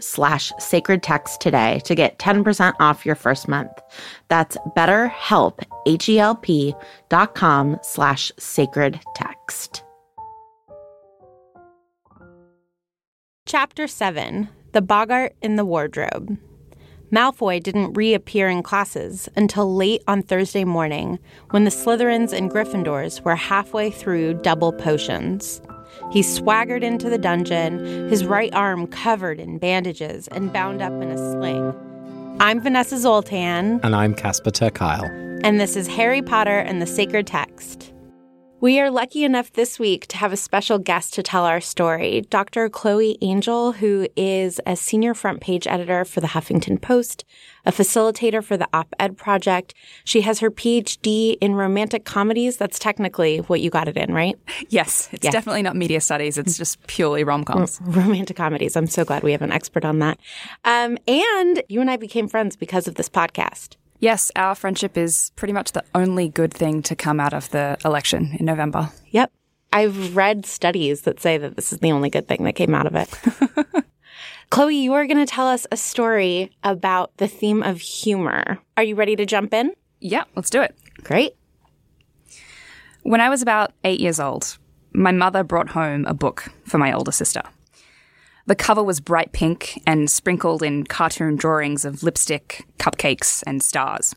slash sacred text today to get 10% off your first month. That's betterhelp, H-E-L-P dot com slash sacred text. Chapter 7 The Boggart in the Wardrobe. Malfoy didn't reappear in classes until late on Thursday morning when the Slytherins and Gryffindors were halfway through double potions. He swaggered into the dungeon, his right arm covered in bandages and bound up in a sling. I'm Vanessa Zoltan. And I'm Casper ter Kuile. And this is Harry Potter and the Sacred Text. We are lucky enough this week to have a special guest to tell our story, Dr. Chloe Angyal, who is a senior front page editor for the Huffington Post, a facilitator for the Op Ed Project. She has her PhD in romantic comedies. That's technically what you got it in, right? Yes, it's yeah. definitely not media studies. It's just purely rom coms. R- romantic comedies. I'm so glad we have an expert on that. Um, and you and I became friends because of this podcast. Yes, our friendship is pretty much the only good thing to come out of the election in November. Yep. I've read studies that say that this is the only good thing that came out of it. Chloe, you are going to tell us a story about the theme of humor. Are you ready to jump in? Yeah, let's do it. Great. When I was about eight years old, my mother brought home a book for my older sister. The cover was bright pink and sprinkled in cartoon drawings of lipstick, cupcakes, and stars.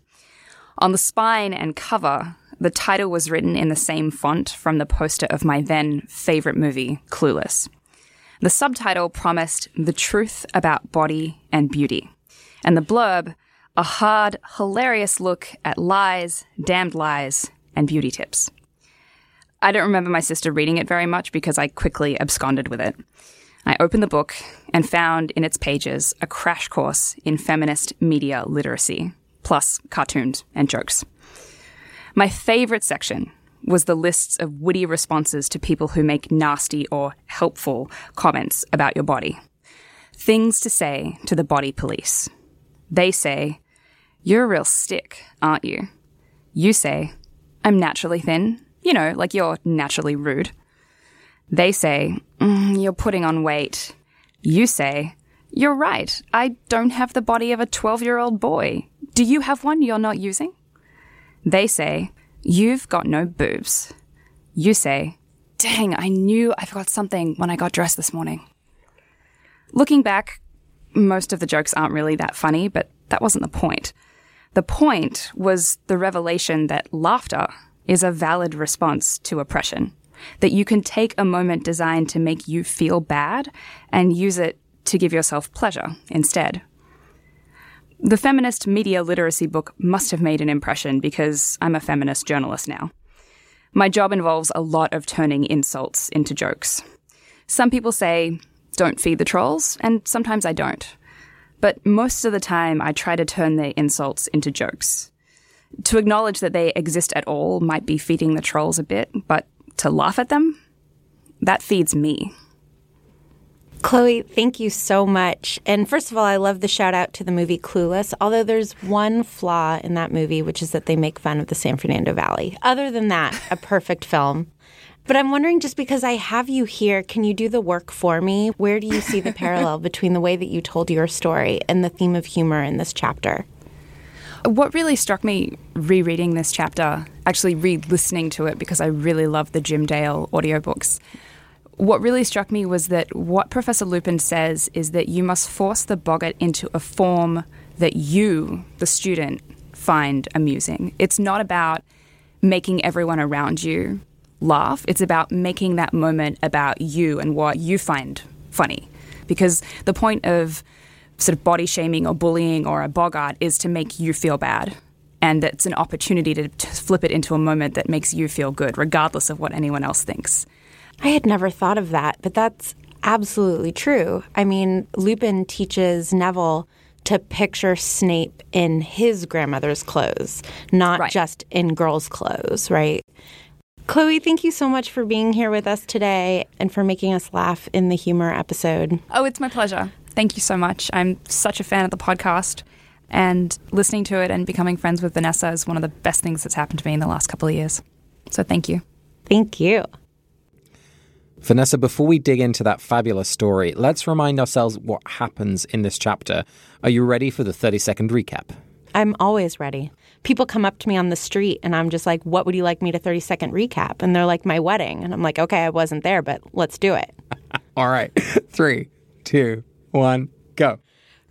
On the spine and cover, the title was written in the same font from the poster of my then favorite movie, Clueless. The subtitle promised the truth about body and beauty, and the blurb, a hard, hilarious look at lies, damned lies, and beauty tips. I don't remember my sister reading it very much because I quickly absconded with it. I opened the book and found in its pages a crash course in feminist media literacy, plus cartoons and jokes. My favorite section was the lists of witty responses to people who make nasty or helpful comments about your body. Things to say to the body police. They say, You're a real stick, aren't you? You say, I'm naturally thin. You know, like you're naturally rude. They say, mm, You're putting on weight. You say, You're right. I don't have the body of a 12 year old boy. Do you have one you're not using? They say, You've got no boobs. You say, Dang, I knew I forgot something when I got dressed this morning. Looking back, most of the jokes aren't really that funny, but that wasn't the point. The point was the revelation that laughter is a valid response to oppression that you can take a moment designed to make you feel bad and use it to give yourself pleasure instead. The feminist media literacy book must have made an impression because I'm a feminist journalist now. My job involves a lot of turning insults into jokes. Some people say, don't feed the trolls, and sometimes I don't. But most of the time, I try to turn their insults into jokes. To acknowledge that they exist at all might be feeding the trolls a bit, but to laugh at them, that feeds me. Chloe, thank you so much. And first of all, I love the shout out to the movie Clueless, although there's one flaw in that movie, which is that they make fun of the San Fernando Valley. Other than that, a perfect film. But I'm wondering just because I have you here, can you do the work for me? Where do you see the parallel between the way that you told your story and the theme of humor in this chapter? What really struck me rereading this chapter, actually re listening to it because I really love the Jim Dale audiobooks, what really struck me was that what Professor Lupin says is that you must force the boggart into a form that you, the student, find amusing. It's not about making everyone around you laugh, it's about making that moment about you and what you find funny. Because the point of sort of body shaming or bullying or a boggart is to make you feel bad. And it's an opportunity to, to flip it into a moment that makes you feel good, regardless of what anyone else thinks. I had never thought of that, but that's absolutely true. I mean, Lupin teaches Neville to picture Snape in his grandmother's clothes, not right. just in girls' clothes, right? Chloe, thank you so much for being here with us today and for making us laugh in the humor episode. Oh, it's my pleasure. Thank you so much. I'm such a fan of the podcast, and listening to it and becoming friends with Vanessa is one of the best things that's happened to me in the last couple of years. So thank you. Thank you. Vanessa, before we dig into that fabulous story, let's remind ourselves what happens in this chapter. Are you ready for the 30 second recap? I'm always ready. People come up to me on the street and I'm just like, what would you like me to 30 second recap? And they're like, my wedding. And I'm like, okay, I wasn't there, but let's do it. All right. Three, two, one, go.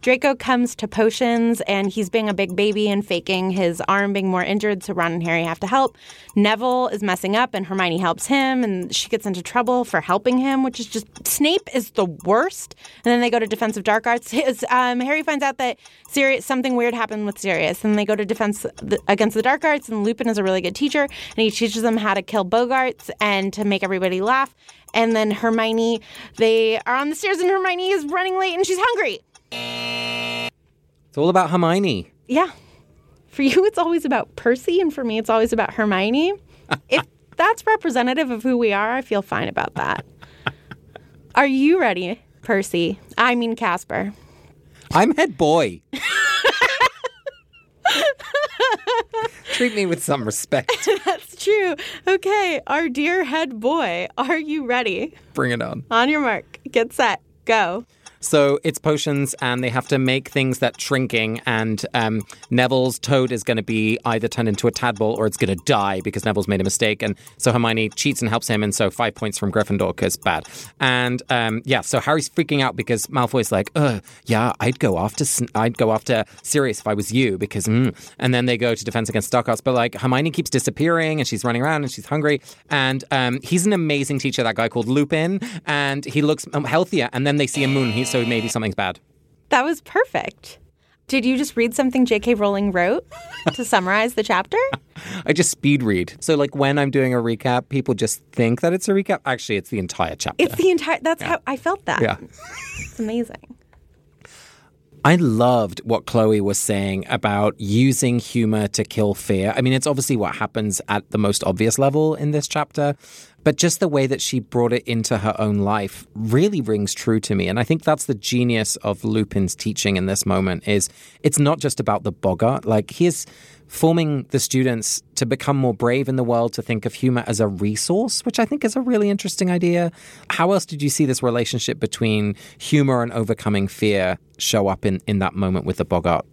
Draco comes to potions and he's being a big baby and faking his arm being more injured, so Ron and Harry have to help. Neville is messing up and Hermione helps him and she gets into trouble for helping him, which is just Snape is the worst. And then they go to Defense of dark arts. Um, Harry finds out that Sirius something weird happened with Sirius, and they go to defense against the dark arts. And Lupin is a really good teacher, and he teaches them how to kill boggarts and to make everybody laugh. And then Hermione, they are on the stairs, and Hermione is running late, and she's hungry. It's all about Hermione. Yeah. For you, it's always about Percy, and for me, it's always about Hermione. if that's representative of who we are, I feel fine about that. Are you ready, Percy? I mean, Casper. I'm head boy. Treat me with some respect. That's true. Okay, our dear head boy, are you ready? Bring it on. On your mark, get set, go. So it's potions, and they have to make things that shrinking. And um, Neville's toad is going to be either turned into a tadpole or it's going to die because Neville's made a mistake. And so Hermione cheats and helps him, and so five points from Gryffindor because bad. And um, yeah, so Harry's freaking out because Malfoy's like, "Uh, yeah, I'd go after I'd go after Sirius if I was you because." Mm. And then they go to defense against dark arts, but like Hermione keeps disappearing and she's running around and she's hungry. And um, he's an amazing teacher, that guy called Lupin, and he looks um, healthier. And then they see a moon. He's so maybe something's bad. That was perfect. Did you just read something J.K. Rowling wrote to summarize the chapter? I just speed read. So, like, when I'm doing a recap, people just think that it's a recap. Actually, it's the entire chapter. It's the entire. That's yeah. how I felt that. Yeah. it's amazing. I loved what Chloe was saying about using humor to kill fear. I mean, it's obviously what happens at the most obvious level in this chapter, but just the way that she brought it into her own life really rings true to me. And I think that's the genius of Lupin's teaching in this moment is it's not just about the boggart. Like he's forming the students to become more brave in the world, to think of humor as a resource, which I think is a really interesting idea. How else did you see this relationship between humor and overcoming fear show up in, in that moment with the boggart?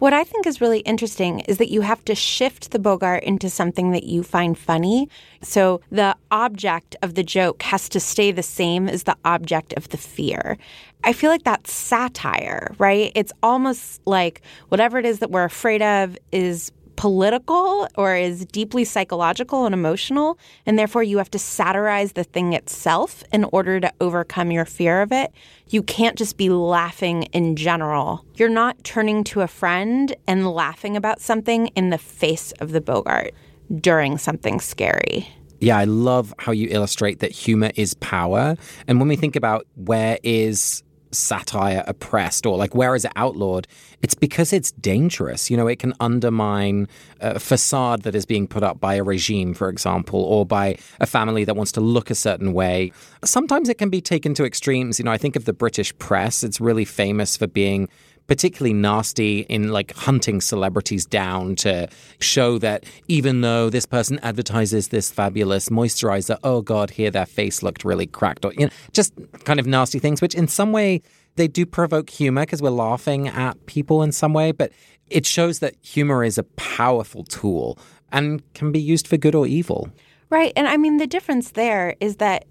What I think is really interesting is that you have to shift the Boggart into something that you find funny. So the object of the joke has to stay the same as the object of the fear. I feel like that's satire, right? It's almost like whatever it is that we're afraid of is political or is deeply psychological and emotional, and therefore you have to satirize the thing itself in order to overcome your fear of it. You can't just be laughing in general. You're not turning to a friend and laughing about something in the face of the Boggart during something scary. Yeah, I love how you illustrate that humor is power. And when we think about where is satire oppressed or like where is it outlawed it's because it's dangerous. You know it can undermine a facade that is being put up by a regime for example or by a family that wants to look a certain way. Sometimes it can be taken to extremes. You know i think of the british press. It's really famous for being particularly nasty in like hunting celebrities down to show that even though this person advertises this fabulous moisturizer, oh God, here their face looked really cracked. Or, you know, just kind of nasty things, which in some way they do provoke humor because we're laughing at people in some way, but it shows that humor is a powerful tool and can be used for good or evil. Right. And I mean, the difference there is that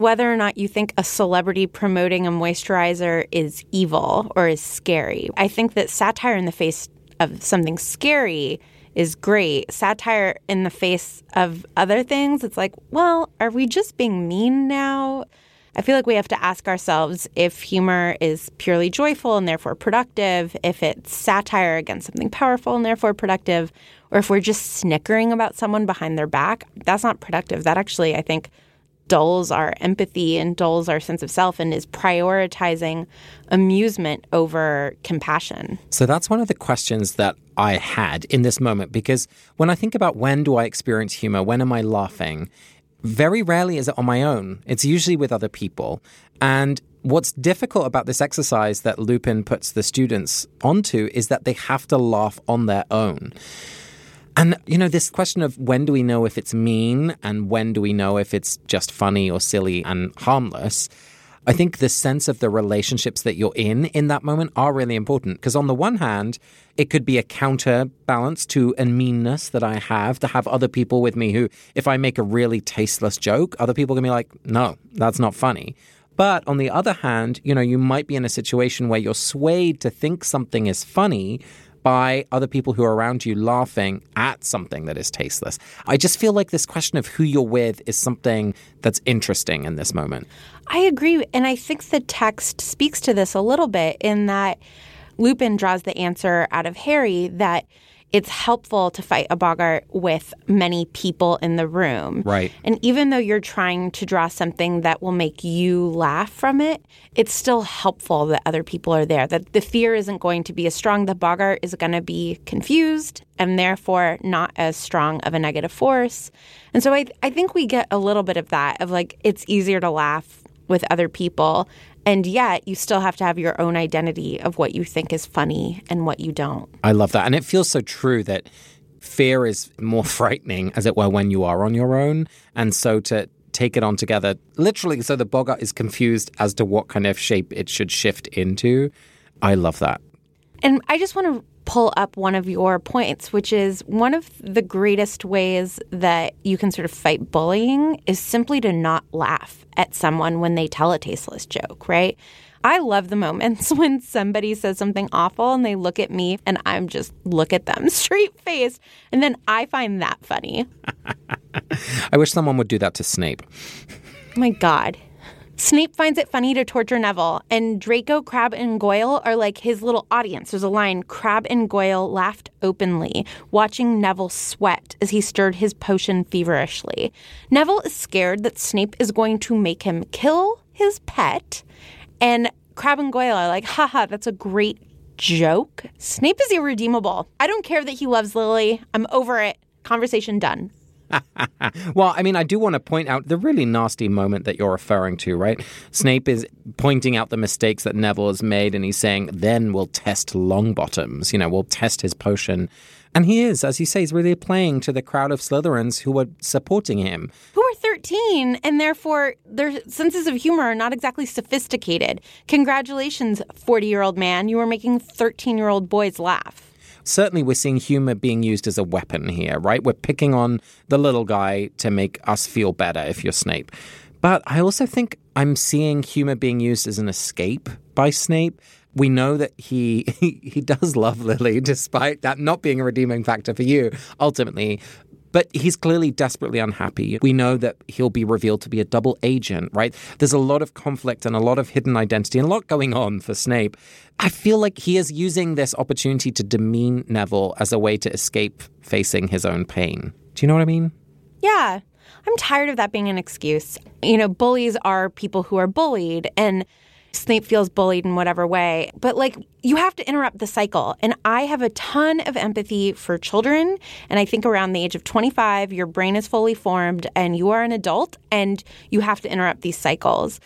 whether or not you think a celebrity promoting a moisturizer is evil or is scary. I think that satire in the face of something scary is great. Satire in the face of other things, it's like, well, are we just being mean now? I feel like we have to ask ourselves if humor is purely joyful and therefore productive, if it's satire against something powerful and therefore productive, or if we're just snickering about someone behind their back. That's not productive. That actually, I think, dulls our empathy and dulls our sense of self and is prioritizing amusement over compassion. So that's one of the questions that I had in this moment because when I think about when do I experience humor, when am I laughing, very rarely is it on my own. It's usually with other people. And what's difficult about this exercise that Lupin puts the students onto is that they have to laugh on their own. And, you know, this question of when do we know if it's mean and when do we know if it's just funny or silly and harmless? I think the sense of the relationships that you're in in that moment are really important. Because on the one hand, it could be a counterbalance to a meanness that I have to have other people with me who, if I make a really tasteless joke, other people can be like, no, that's not funny. But on the other hand, you know, you might be in a situation where you're swayed to think something is funny by other people who are around you laughing at something that is tasteless. I just feel like this question of who you're with is something that's interesting in this moment. I agree. And I think the text speaks to this a little bit in that Lupin draws the answer out of Harry that it's helpful to fight a Boggart with many people in the room. Right. And even though you're trying to draw something that will make you laugh from it, it's still helpful that other people are there, that the fear isn't going to be as strong. The Boggart is going to be confused and therefore not as strong of a negative force. And so I, I think we get a little bit of that, of like, it's easier to laugh with other people and yet, you still have to have your own identity of what you think is funny and what you don't. I love that. And it feels so true that fear is more frightening, as it were, when you are on your own. And so to take it on together, literally, so the Boggart is confused as to what kind of shape it should shift into. I love that. And I just want to pull up one of your points, which is one of the greatest ways that you can sort of fight bullying is simply to not laugh at someone when they tell a tasteless joke, right? I love the moments when somebody says something awful and they look at me and I'm just look at them straight faced. And then I find that funny. I wish someone would do that to Snape. Oh my God. Snape finds it funny to torture Neville, and Draco, Crabbe, and Goyle are like his little audience. There's a line Crabbe and Goyle laughed openly, watching Neville sweat as he stirred his potion feverishly. Neville is scared that Snape is going to make him kill his pet, and Crabbe and Goyle are like, haha, that's a great joke. Snape is irredeemable. I don't care that he loves Lily. I'm over it. Conversation done. well, I mean, I do want to point out the really nasty moment that you're referring to, right? Snape is pointing out the mistakes that Neville has made, and he's saying, then we'll test Longbottoms. You know, we'll test his potion. And he is, as you say, he's really playing to the crowd of Slytherins who are supporting him. Who are 13, and therefore their senses of humor are not exactly sophisticated. Congratulations, 40 year old man. You are making 13 year old boys laugh certainly we're seeing humor being used as a weapon here, right? We're picking on the little guy to make us feel better if you're Snape. But I also think I'm seeing humor being used as an escape by Snape. We know that he, he he does love Lily, despite that not being a redeeming factor for you ultimately. But he's clearly desperately unhappy. We know that he'll be revealed to be a double agent, right? There's a lot of conflict and a lot of hidden identity and a lot going on for Snape. I feel like he is using this opportunity to demean Neville as a way to escape facing his own pain. Do you know what I mean? Yeah. I'm tired of that being an excuse. You know, bullies are people who are bullied, and Snape feels bullied in whatever way. But like, you have to interrupt the cycle. And I have a ton of empathy for children. And I think around the age of 25, your brain is fully formed and you are an adult and you have to interrupt these cycles.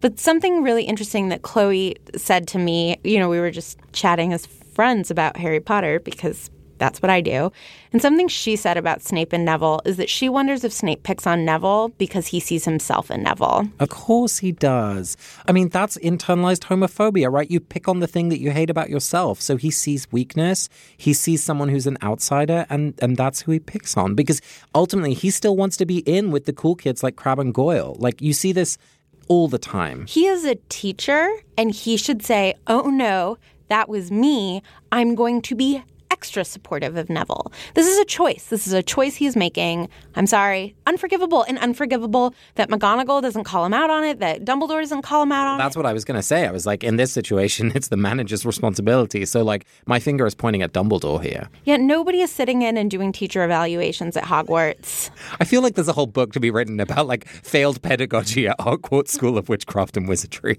But something really interesting that Chloe said to me, you know, we were just chatting as friends about Harry Potter because that's what I do. And something she said about Snape and Neville is that she wonders if Snape picks on Neville because he sees himself in Neville. Of course he does. I mean, that's internalized homophobia, right? You pick on the thing that you hate about yourself. So he sees weakness, he sees someone who's an outsider, and, and that's who he picks on because ultimately he still wants to be in with the cool kids like Crabbe and Goyle. Like, you see this all the time. He is a teacher and he should say, oh no, that was me. I'm going to be extra supportive of Neville. This is a choice. This is a choice he's making. I'm sorry. Unforgivable and unforgivable that McGonagall doesn't call him out on it, that Dumbledore doesn't call him out on That's it. what I was going to say. I was like, in this situation, it's the manager's responsibility. So, like, my finger is pointing at Dumbledore here. Yet nobody is sitting in and doing teacher evaluations at Hogwarts. I feel like there's a whole book to be written about, like, failed pedagogy at Hogwarts School of Witchcraft and Wizardry.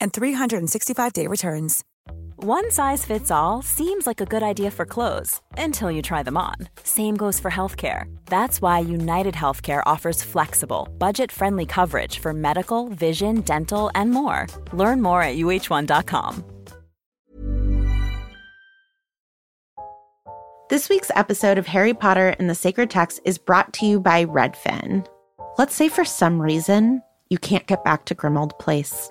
and 365-day returns. One size fits all seems like a good idea for clothes until you try them on. Same goes for healthcare. That's why United Healthcare offers flexible, budget friendly coverage for medical, vision, dental, and more. Learn more at uh1.com. This week's episode of Harry Potter and the Sacred Text is brought to you by Redfin. Let's say for some reason you can't get back to Grimmauld Place,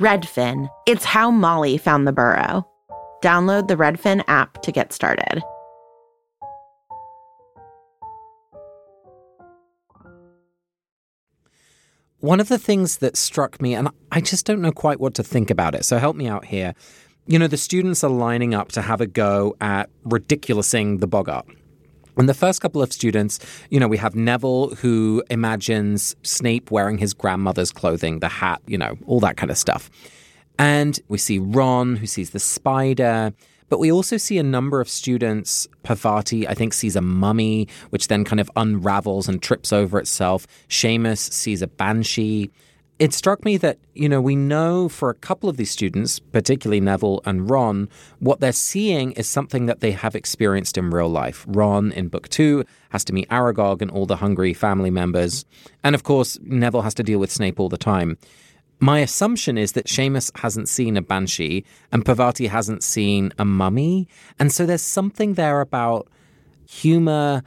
Redfin. It's how Molly found the burrow. Download the Redfin app to get started. One of the things that struck me, and I just don't know quite what to think about it, so help me out here. You know, the students are lining up to have a go at ridiculousing the Boggart. And the first couple of students, you know, we have Neville who imagines Snape wearing his grandmother's clothing, the hat, you know, all that kind of stuff. And we see Ron who sees the spider. But we also see a number of students. Parvati, I think, sees a mummy, which then kind of unravels and trips over itself. Seamus sees a banshee. It struck me that, you know, we know for a couple of these students, particularly Neville and Ron, what they're seeing is something that they have experienced in real life. Ron in book two has to meet Aragog and all the hungry family members. And of course, Neville has to deal with Snape all the time. My assumption is that Seamus hasn't seen a banshee and Parvati hasn't seen a mummy. And so there's something there about humor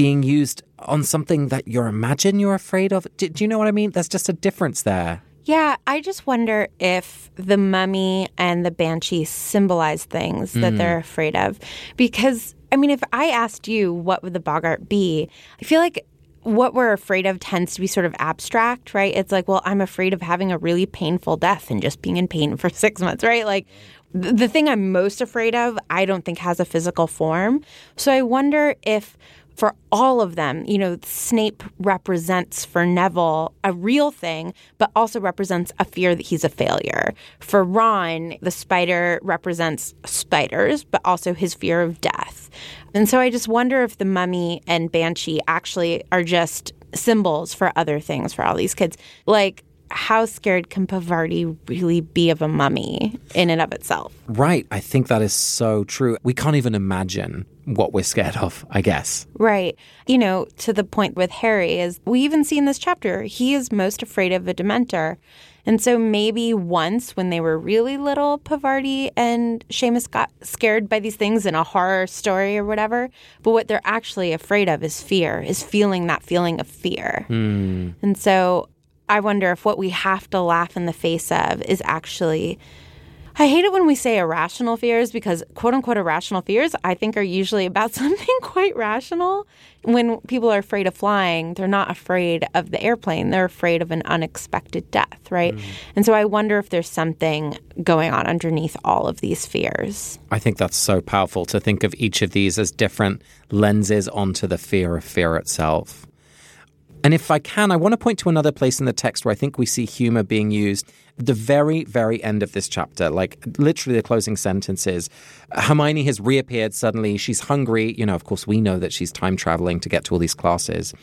being used on something that you imagine you're afraid of. Do, do, you know what I mean? There's just a difference there. Yeah, I just wonder if the mummy and the banshee symbolize things that mm. they're afraid of. Because, I mean, if I asked you what would the Boggart be, I feel like what we're afraid of tends to be sort of abstract, right? It's like, well, I'm afraid of having a really painful death and just being in pain for six months, right? Like, the thing I'm most afraid of, I don't think has a physical form. So I wonder if for all of them, you know, Snape represents for Neville a real thing, but also represents a fear that he's a failure. For Ron, the spider represents spiders, but also his fear of death. And so I just wonder if the mummy and banshee actually are just symbols for other things for all these kids. Like, how scared can Parvati really be of a mummy in and of itself? Right. I think that is so true. We can't even imagine what we're scared of, I guess. Right. You know, to the point with Harry is we even see in this chapter, he is most afraid of a dementor. And so maybe once when they were really little, Parvati and Seamus got scared by these things in a horror story or whatever. But what they're actually afraid of is fear, is feeling that feeling of fear. Mm. And so I wonder if what we have to laugh in the face of is actually. I hate it when we say irrational fears because quote unquote irrational fears I think are usually about something quite rational. When people are afraid of flying, they're not afraid of the airplane, they're afraid of an unexpected death, right? Mm. And so I wonder if there's something going on underneath all of these fears. I think that's so powerful to think of each of these as different lenses onto the fear of fear itself. And if I can, I want to point to another place in the text where I think we see humor being used. The very, very end of this chapter, like literally the closing sentences. Hermione has reappeared suddenly. She's hungry. You know, of course, we know that she's time traveling to get to all these classes.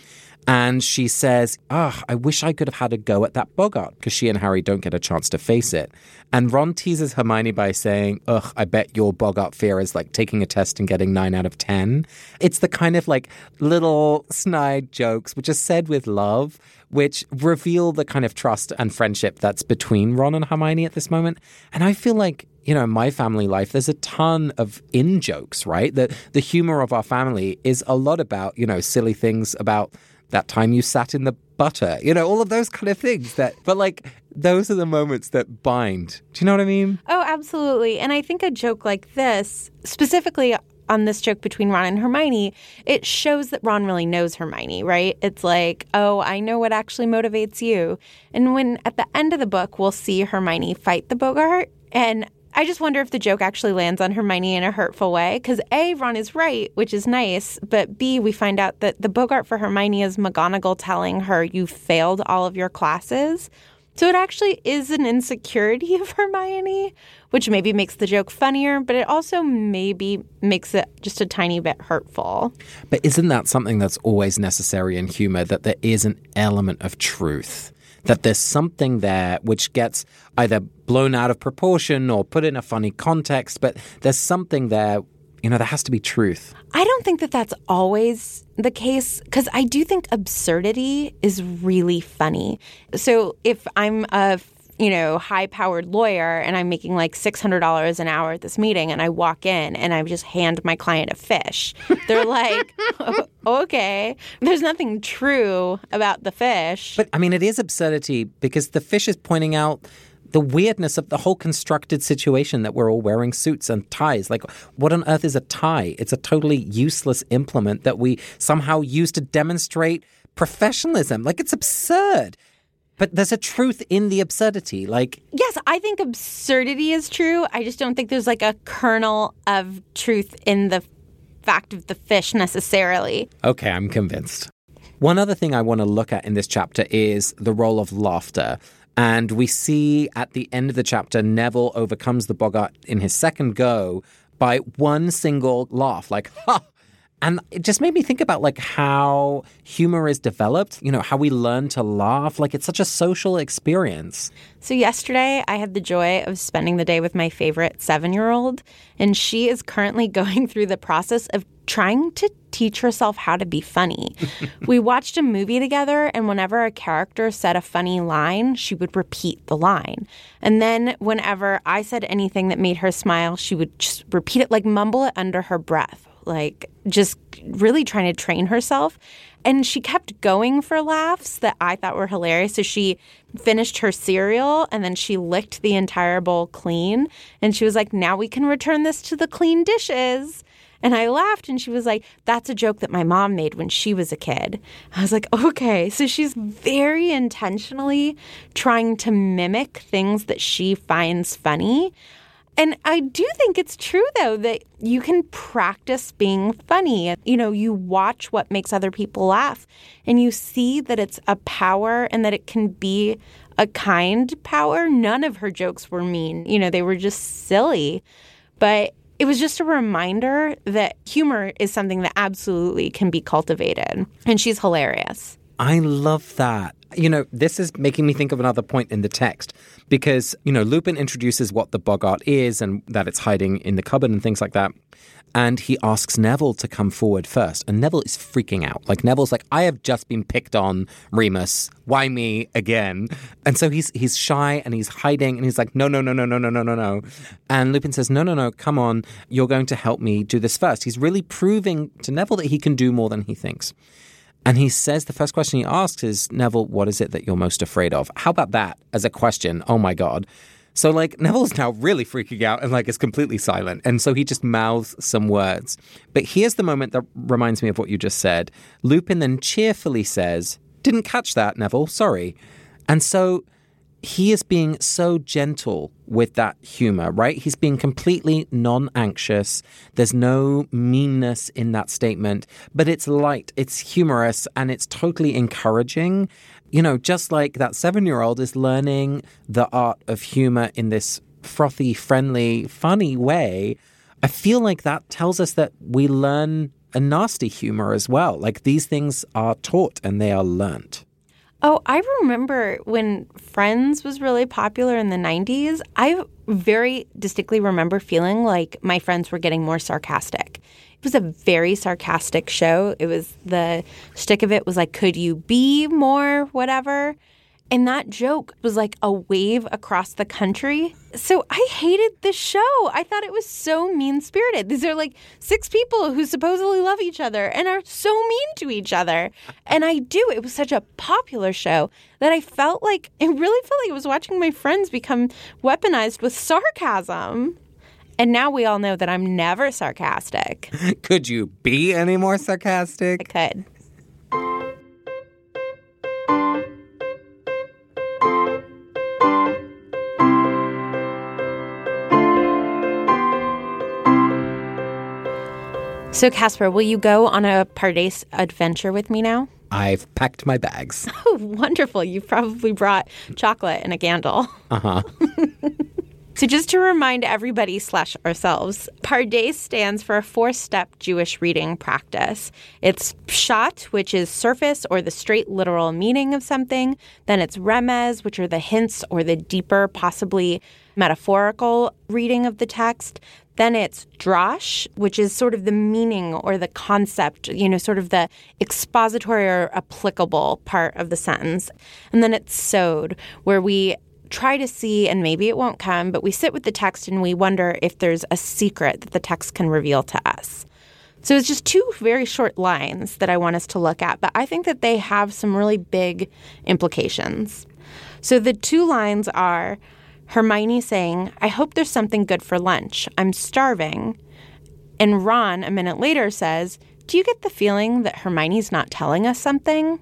And she says, Ah, I wish I could have had a go at that Boggart because she and Harry don't get a chance to face it. And Ron teases Hermione by saying, Ugh, I bet your Boggart fear is like taking a test and getting nine out of 10. It's the kind of like little snide jokes, which are said with love, which reveal the kind of trust and friendship that's between Ron and Hermione at this moment. And I feel like you know, in my family life, there's a ton of in jokes, right? That the humor of our family is a lot about, you know, silly things about that time you sat in the butter, you know, all of those kind of things that, but like, those are the moments that bind. Do you know what I mean? Oh, absolutely. And I think a joke like this, specifically on this joke between Ron and Hermione, it shows that Ron really knows Hermione, right? It's like, oh, I know what actually motivates you. And when at the end of the book, we'll see Hermione fight the Boggart. And I just wonder if the joke actually lands on Hermione in a hurtful way. Because A, Ron is right, which is nice. But B, we find out that the Boggart for Hermione is McGonagall telling her, you failed all of your classes. So it actually is an insecurity of Hermione, which maybe makes the joke funnier, but it also maybe makes it just a tiny bit hurtful. But isn't that something that's always necessary in humor that there is an element of truth? That there's something there which gets either blown out of proportion or put in a funny context, but there's something there. You know, there has to be truth. I don't think that that's always the case because I do think absurdity is really funny. So if I'm a you know, high powered lawyer and I'm making like $600 an hour at this meeting and I walk in and I just hand my client a fish. They're like, oh, okay, there's nothing true about the fish. But I mean, it is absurdity because the fish is pointing out the weirdness of the whole constructed situation that we're all wearing suits and ties. Like, what on earth is a tie? It's a totally useless implement that we somehow use to demonstrate professionalism. Like, it's absurd. But there's a truth in the absurdity. Like, yes, I think absurdity is true. I just don't think there's like a kernel of truth in the fact of the fish necessarily. Okay, I'm convinced. One other thing I want to look at in this chapter is the role of laughter. And we see at the end of the chapter, Neville overcomes the Boggart in his second go by one single laugh, like, ha! And it just made me think about like how humor is developed, you know, how we learn to laugh. Like it's such a social experience. So yesterday I had the joy of spending the day with my favorite 7-year-old and she is currently going through the process of trying to teach herself how to be funny. we watched a movie together, and whenever a character said a funny line, she would repeat the line. And then whenever I said anything that made her smile, she would just repeat it, like mumble it under her breath like just really trying to train herself. And she kept going for laughs that I thought were hilarious. So she finished her cereal and then she licked the entire bowl clean. And she was like, now we can return this to the clean dishes. And I laughed and she was like, That's a joke that my mom made when she was a kid. I was like, Okay. So she's very intentionally trying to mimic things that she finds funny. And I do think it's true, though, that you can practice being funny. You know, you watch what makes other people laugh and you see that it's a power and that it can be a kind power. None of her jokes were mean, you know, they were just silly. But it was just a reminder that humor is something that absolutely can be cultivated. And she's hilarious. I love that. You know, this is making me think of another point in the text because, you know, Lupin introduces what the boggart is and that it's hiding in the cupboard and things like that. And he asks Neville to come forward first. And Neville is freaking out. Like Neville's like, I have just been picked on, Remus. Why me again? And so he's he's shy and he's hiding and he's like, no, no, no, no, no, no, no, no, no. And Lupin says, no, no, no, come on. You're going to help me do this first. He's really proving to Neville that he can do more than he thinks. And he says the first question he asks is, Neville, what is it that you're most afraid of? How about that as a question? Oh my God. So like Neville's now really freaking out and like is completely silent. And so he just mouths some words. But here's the moment that reminds me of what you just said. Lupin then cheerfully says, Didn't catch that, Neville, sorry. And so he is being so gentle with that humor, right? He's being completely non anxious. There's no meanness in that statement, but it's light, it's humorous, and it's totally encouraging. You know, just like that seven year old is learning the art of humor in this frothy, friendly, funny way. I feel like that tells us that we learn a nasty humor as well. Like these things are taught and they are learnt. Oh, I remember when Friends was really popular in the 90s. I very distinctly remember feeling like my friends were getting more sarcastic. It was a very sarcastic show. It was the stick of it was like, could you be more whatever? And that joke was like a wave across the country. So I hated this show. I thought it was so mean spirited. These are like six people who supposedly love each other and are so mean to each other. And I do. It was such a popular show that I felt like it really felt like I was watching my friends become weaponized with sarcasm. And now we all know that I'm never sarcastic. Could you be any more sarcastic? I could. So, Casper, will you go on a Pardes adventure with me now? I've packed my bags. Oh, wonderful. You've probably brought chocolate and a candle. Uh huh. So, just to remind everybody slash ourselves, Pardes stands for a four-step Jewish reading practice. It's Pshat, which is surface or the straight literal meaning of something. Then it's Remez, which are the hints or the deeper, possibly metaphorical reading of the text. Then it's drash, which is sort of the meaning or the concept, you know, sort of the expository or applicable part of the sentence. And then it's sod, where we try to see, and maybe it won't come, but we sit with the text and we wonder if there's a secret that the text can reveal to us. So it's just two very short lines that I want us to look at, but I think that they have some really big implications. So the two lines are Hermione saying, I hope there's something good for lunch. I'm starving. And Ron, a minute later, says, Do you get the feeling that Hermione's not telling us something?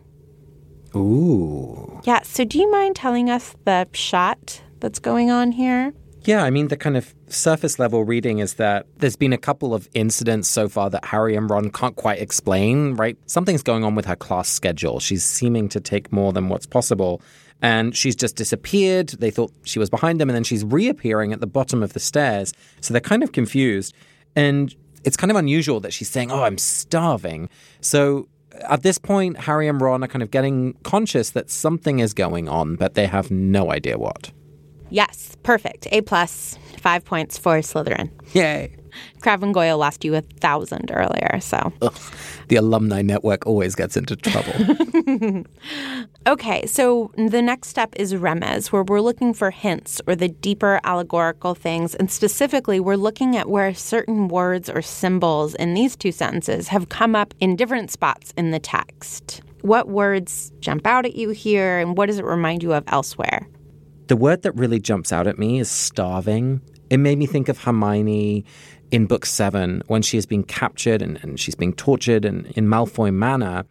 Ooh. Yeah, so do you mind telling us the pshat that's going on here? Yeah, I mean, the kind of surface level reading is that there's been a couple of incidents so far that Harry and Ron can't quite explain, right? Something's going on with her class schedule. She's seeming to take more than what's possible. And she's just disappeared. They thought she was behind them, and then she's reappearing at the bottom of the stairs. So they're kind of confused. And it's kind of unusual that she's saying, Oh, I'm starving. So at this point, Harry and Ron are kind of getting conscious that something is going on, but they have no idea what. Yes, perfect. A plus, five points for Slytherin. Yay. Crabbe and Goyle lost you a thousand earlier, so. Ugh, the alumni network always gets into trouble. okay, so the next step is remez, where we're looking for hints or the deeper allegorical things. And specifically, we're looking at where certain words or symbols in these two sentences have come up in different spots in the text. What words jump out at you here, and what does it remind you of elsewhere? The word that really jumps out at me is starving. It made me think of Hermione in book seven when she is being captured and, and she's being tortured and in Malfoy Manor.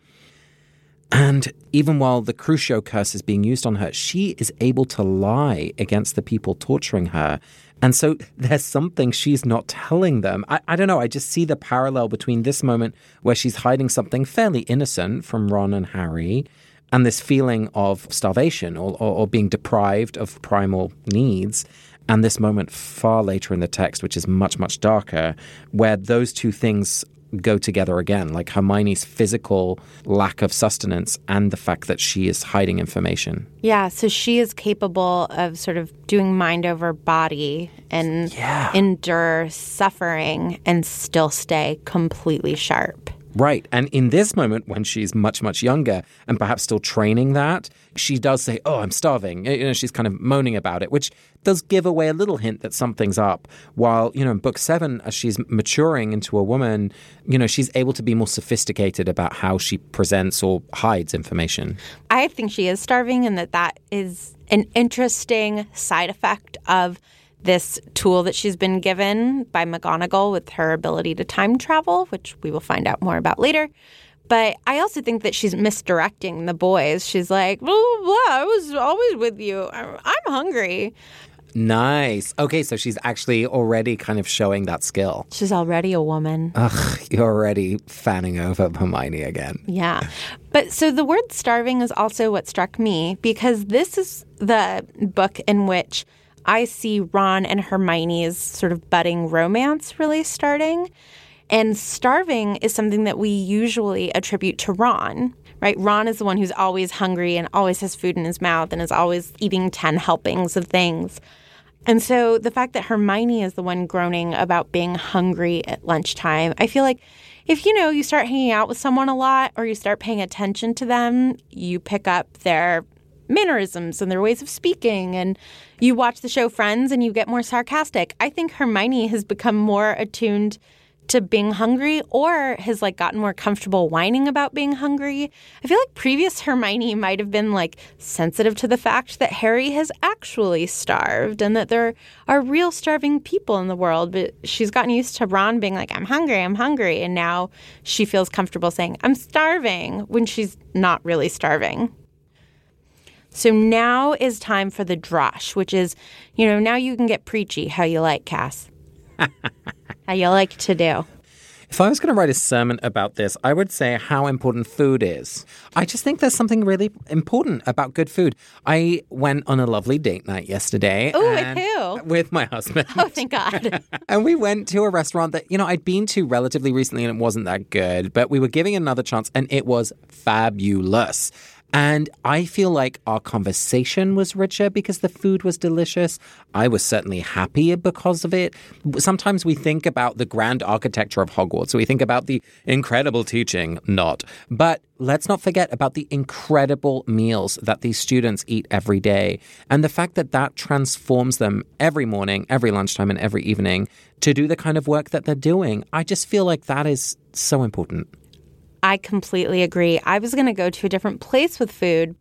And even while the Crucio curse is being used on her, she is able to lie against the people torturing her. And so there's something she's not telling them. I, I, don't know. I just see the parallel between this moment where she's hiding something fairly innocent from Ron and Harry and this feeling of starvation or, or, or being deprived of primal needs. And this moment far later in the text, which is much, much darker, where those two things go together again, like Hermione's physical lack of sustenance and the fact that she is hiding information. Yeah, so she is capable of sort of doing mind over body and yeah. endure suffering and still stay completely sharp. Right. And in this moment, when she's much, much younger and perhaps still training that, she does say, Oh, I'm starving. You know, she's kind of moaning about it, which does give away a little hint that something's up. While, you know, in book seven, as she's maturing into a woman, you know, she's able to be more sophisticated about how she presents or hides information. I think she is starving and that that is an interesting side effect of this tool that she's been given by McGonagall with her ability to time travel, which we will find out more about later. But I also think that she's misdirecting the boys. She's like, blah, blah, blah, I was always with you. I'm hungry. Nice. Okay, so she's actually already kind of showing that skill. She's already a woman. Ugh, you're already fanning over Hermione again. Yeah. But so the word starving is also what struck me because this is the book in which I see Ron and Hermione's sort of budding romance really starting. And starving is something that we usually attribute to Ron, right? Ron is the one who's always hungry and always has food in his mouth and is always eating 10 helpings of things. And so the fact that Hermione is the one groaning about being hungry at lunchtime, I feel like if you know you start hanging out with someone a lot or you start paying attention to them, you pick up their mannerisms and their ways of speaking. And you watch the show Friends and you get more sarcastic. I think Hermione has become more attuned to being hungry or has like gotten more comfortable whining about being hungry. I feel like previous Hermione might have been like sensitive to the fact that Harry has actually starved and that there are real starving people in the world, but she's gotten used to Ron being like I'm hungry, I'm hungry, and now she feels comfortable saying I'm starving when she's not really starving. So now is time for the drash, which is, you know, now you can get preachy how you like, Cass. how you like to do. If I was going to write a sermon about this, I would say how important food is. I just think there's something really important about good food. I went on a lovely date night yesterday. Oh, with who? With my husband. Oh, thank God. and we went to a restaurant that, you know, I'd been to relatively recently and it wasn't that good, but we were giving another chance and it was fabulous. And I feel like our conversation was richer because the food was delicious. I was certainly happier because of it. Sometimes we think about the grand architecture of Hogwarts. we think about the incredible teaching, not. But let's not forget about the incredible meals that these students eat every day and the fact that that transforms them every morning, every lunchtime, and every evening to do the kind of work that they're doing. I just feel like that is so important. I completely agree. I was going to go to a different place with food.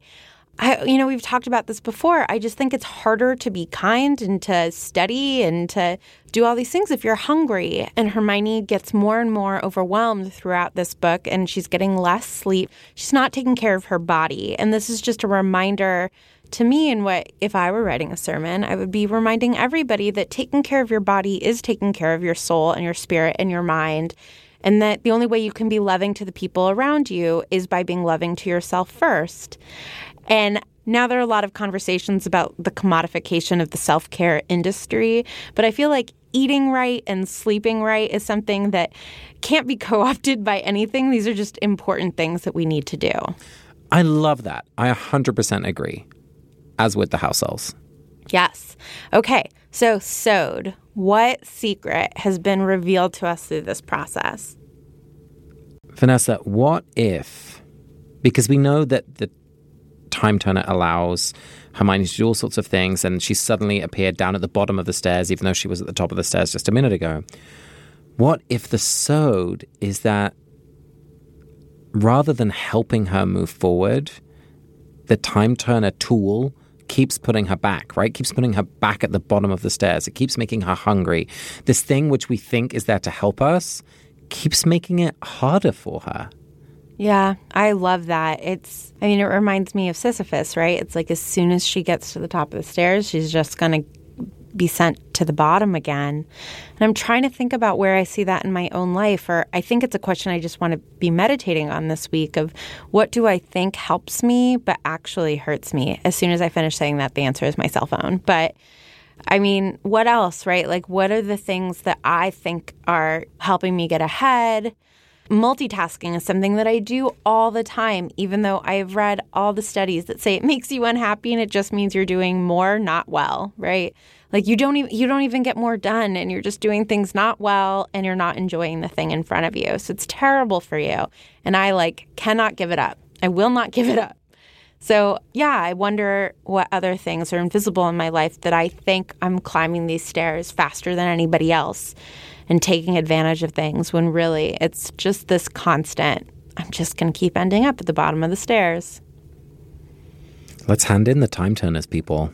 I, you know, we've talked about this before. I just think it's harder to be kind and to study and to do all these things if you're hungry. And Hermione gets more and more overwhelmed throughout this book and she's getting less sleep. She's not taking care of her body. And this is just a reminder to me and what if I were writing a sermon, I would be reminding everybody that taking care of your body is taking care of your soul and your spirit and your mind and that the only way you can be loving to the people around you is by being loving to yourself first. And now there are a lot of conversations about the commodification of the self care industry, but I feel like eating right and sleeping right is something that can't be co opted by anything. These are just important things that we need to do. I love that. I 100% agree, as with the house elves. Yes. Okay. So, Sod, what secret has been revealed to us through this process? Vanessa, what if, because we know that the time turner allows Hermione to do all sorts of things, and she suddenly appeared down at the bottom of the stairs, even though she was at the top of the stairs just a minute ago. What if the sod is that rather than helping her move forward, the time turner tool keeps putting her back, right? Keeps putting her back at the bottom of the stairs. It keeps making her hungry. This thing which we think is there to help us keeps making it harder for her. Yeah, I love that. It's, I mean, it reminds me of Sisyphus, right? It's like as soon as she gets to the top of the stairs, she's just going to be sent to the bottom again. And I'm trying to think about where I see that in my own life, or I think it's a question I just want to be meditating on this week of what do I think helps me but actually hurts me. As soon as I finish saying that, the answer is my cell phone. But I mean, what else, right? Like, what are the things that I think are helping me get ahead? Multitasking is something that I do all the time, even though I've read all the studies that say it makes you unhappy and it just means you're doing more, not well, right? Like you don't even you don't even get more done and you're just doing things not well and you're not enjoying the thing in front of you. So it's terrible for you. And I like cannot give it up. I will not give it up. So, yeah, I wonder what other things are invisible in my life that I think I'm climbing these stairs faster than anybody else and taking advantage of things when really it's just this constant. I'm just going to keep ending up at the bottom of the stairs. Let's hand in the time turners, people.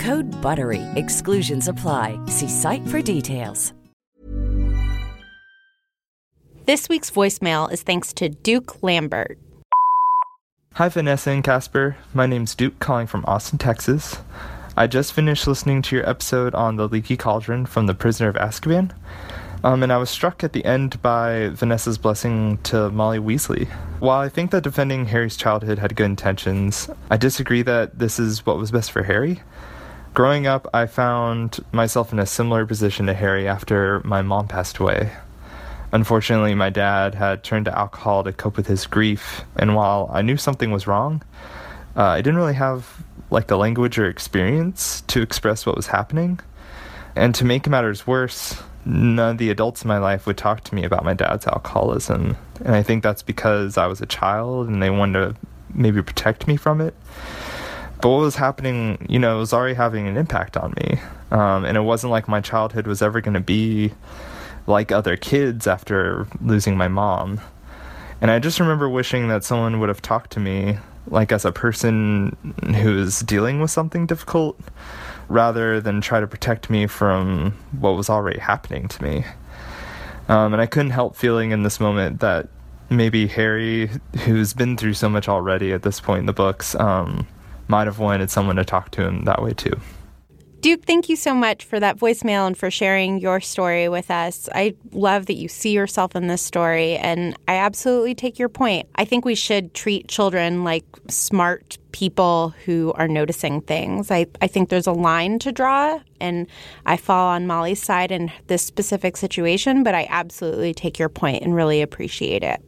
Code BUTTERY. Exclusions apply. See site for details. This week's voicemail is thanks to Duke Lambert. Hi, Vanessa and Casper. My name's Duke, calling from Austin, Texas. I just finished listening to your episode on the leaky cauldron from the Prisoner of Azkaban, um, and I was struck at the end by Vanessa's blessing to Molly Weasley. While I think that defending Harry's childhood had good intentions, I disagree that this is what was best for Harry. Growing up, I found myself in a similar position to Harry after my mom passed away. Unfortunately, my dad had turned to alcohol to cope with his grief, and while I knew something was wrong, uh, I didn't really have like the language or experience to express what was happening. And to make matters worse, none of the adults in my life would talk to me about my dad's alcoholism. And I think that's because I was a child and they wanted to maybe protect me from it. But what was happening, you know, was already having an impact on me. Um, and it wasn't like my childhood was ever going to be like other kids after losing my mom. And I just remember wishing that someone would have talked to me like as a person who's dealing with something difficult rather than try to protect me from what was already happening to me. Um, and I couldn't help feeling in this moment that maybe Harry, who's been through so much already at this point in the books, um, might have wanted someone to talk to him that way too. Duke, thank you so much for that voicemail and for sharing your story with us. I love that you see yourself in this story, and I absolutely take your point. I think we should treat children like smart people who are noticing things. I, I think there's a line to draw, and I fall on Molly's side in this specific situation, but I absolutely take your point and really appreciate it.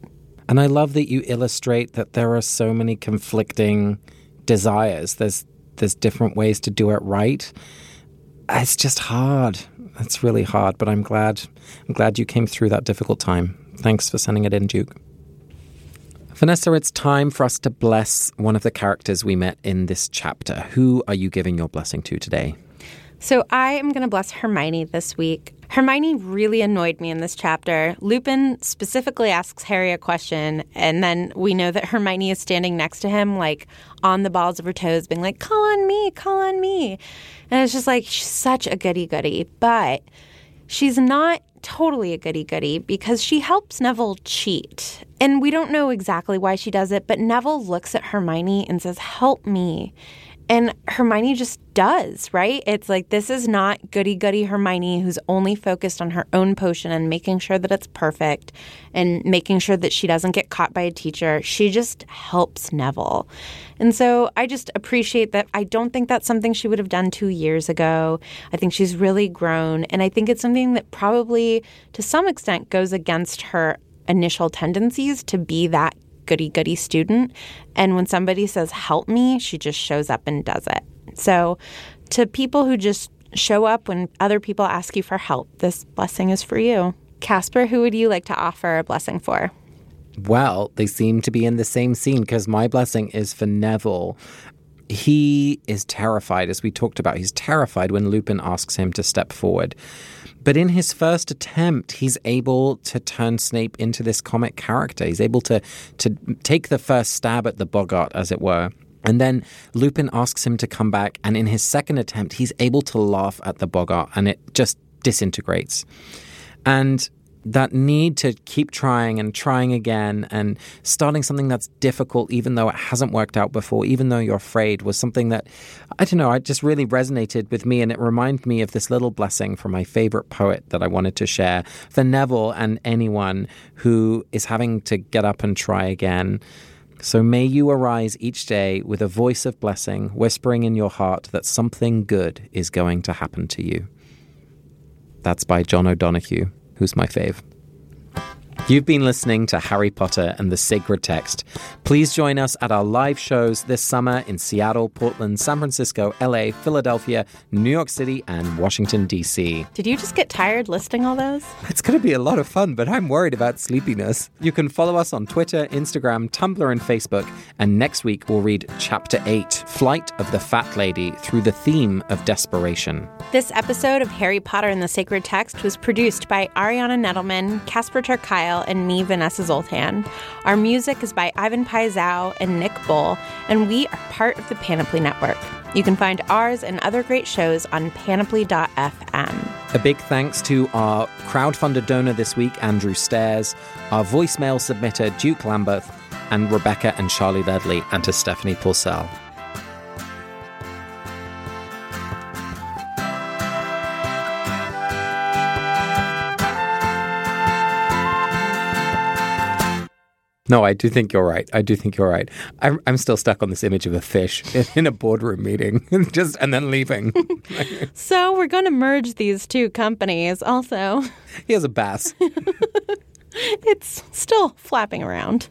And I love that you illustrate that there are so many conflicting desires. There's there's different ways to do it right. It's just hard. It's really hard, but I'm glad I'm glad you came through that difficult time. Thanks for sending it in, Duke. Vanessa, it's time for us to bless one of the characters we met in this chapter. Who are you giving your blessing to today? So I am going to bless Hermione this week. Hermione really annoyed me in this chapter. Lupin specifically asks Harry a question, and then we know that Hermione is standing next to him, like on the balls of her toes, being like, call on me, call on me. And it's just like, she's such a goody goody. But she's not totally a goody goody because she helps Neville cheat. And we don't know exactly why she does it, but Neville looks at Hermione and says, Help me. And Hermione just does, right? It's like this is not goody goody Hermione who's only focused on her own potion and making sure that it's perfect and making sure that she doesn't get caught by a teacher. She just helps Neville. And so I just appreciate that. I don't think that's something she would have done two years ago. I think she's really grown. And I think it's something that probably to some extent goes against her initial tendencies to be that goody goody student. And when somebody says, help me, she just shows up and does it. So, to people who just show up when other people ask you for help, this blessing is for you. Casper, who would you like to offer a blessing for? Well, they seem to be in the same scene because my blessing is for Neville. He is terrified, as we talked about. He's terrified when Lupin asks him to step forward. But in his first attempt, he's able to turn Snape into this comic character. He's able to to take the first stab at the Boggart, as it were. And then Lupin asks him to come back, and in his second attempt, he's able to laugh at the Boggart, and it just disintegrates. And that need to keep trying and trying again and starting something that's difficult, even though it hasn't worked out before, even though you're afraid, was something that I don't know, it just really resonated with me. And it reminded me of this little blessing from my favorite poet that I wanted to share for Neville and anyone who is having to get up and try again. So may you arise each day with a voice of blessing, whispering in your heart that something good is going to happen to you. That's by John O'Donohue who's my fave. You've been listening to Harry Potter and the Sacred Text. Please join us at our live shows this summer in Seattle, Portland, San Francisco, LA, Philadelphia, New York City, and Washington, D.C. Did you just get tired listing all those? It's going to be a lot of fun, but I'm worried about sleepiness. You can follow us on Twitter, Instagram, Tumblr, and Facebook. And next week, we'll read Chapter 8 Flight of the Fat Lady through the theme of desperation. This episode of Harry Potter and the Sacred Text was produced by Ariana Nedelman, Casper ter And me, Vanessa Zoltan. Our music is by Ivan Paisau and Nick Bull, and we are part of the Panoply Network. You can find ours and other great shows on panoply.fm. A big thanks to our crowdfunded donor this week, Andrew Stairs, our voicemail submitter, Duke Lambeth, and Rebecca and Charlie Ledley, and to Stephanie Purcell. No, I do think you're right. I do think you're right. I'm, I'm still stuck on this image of a fish in a boardroom meeting, just and then leaving. so we're going to merge these two companies. Also, he has a bass. it's still flapping around.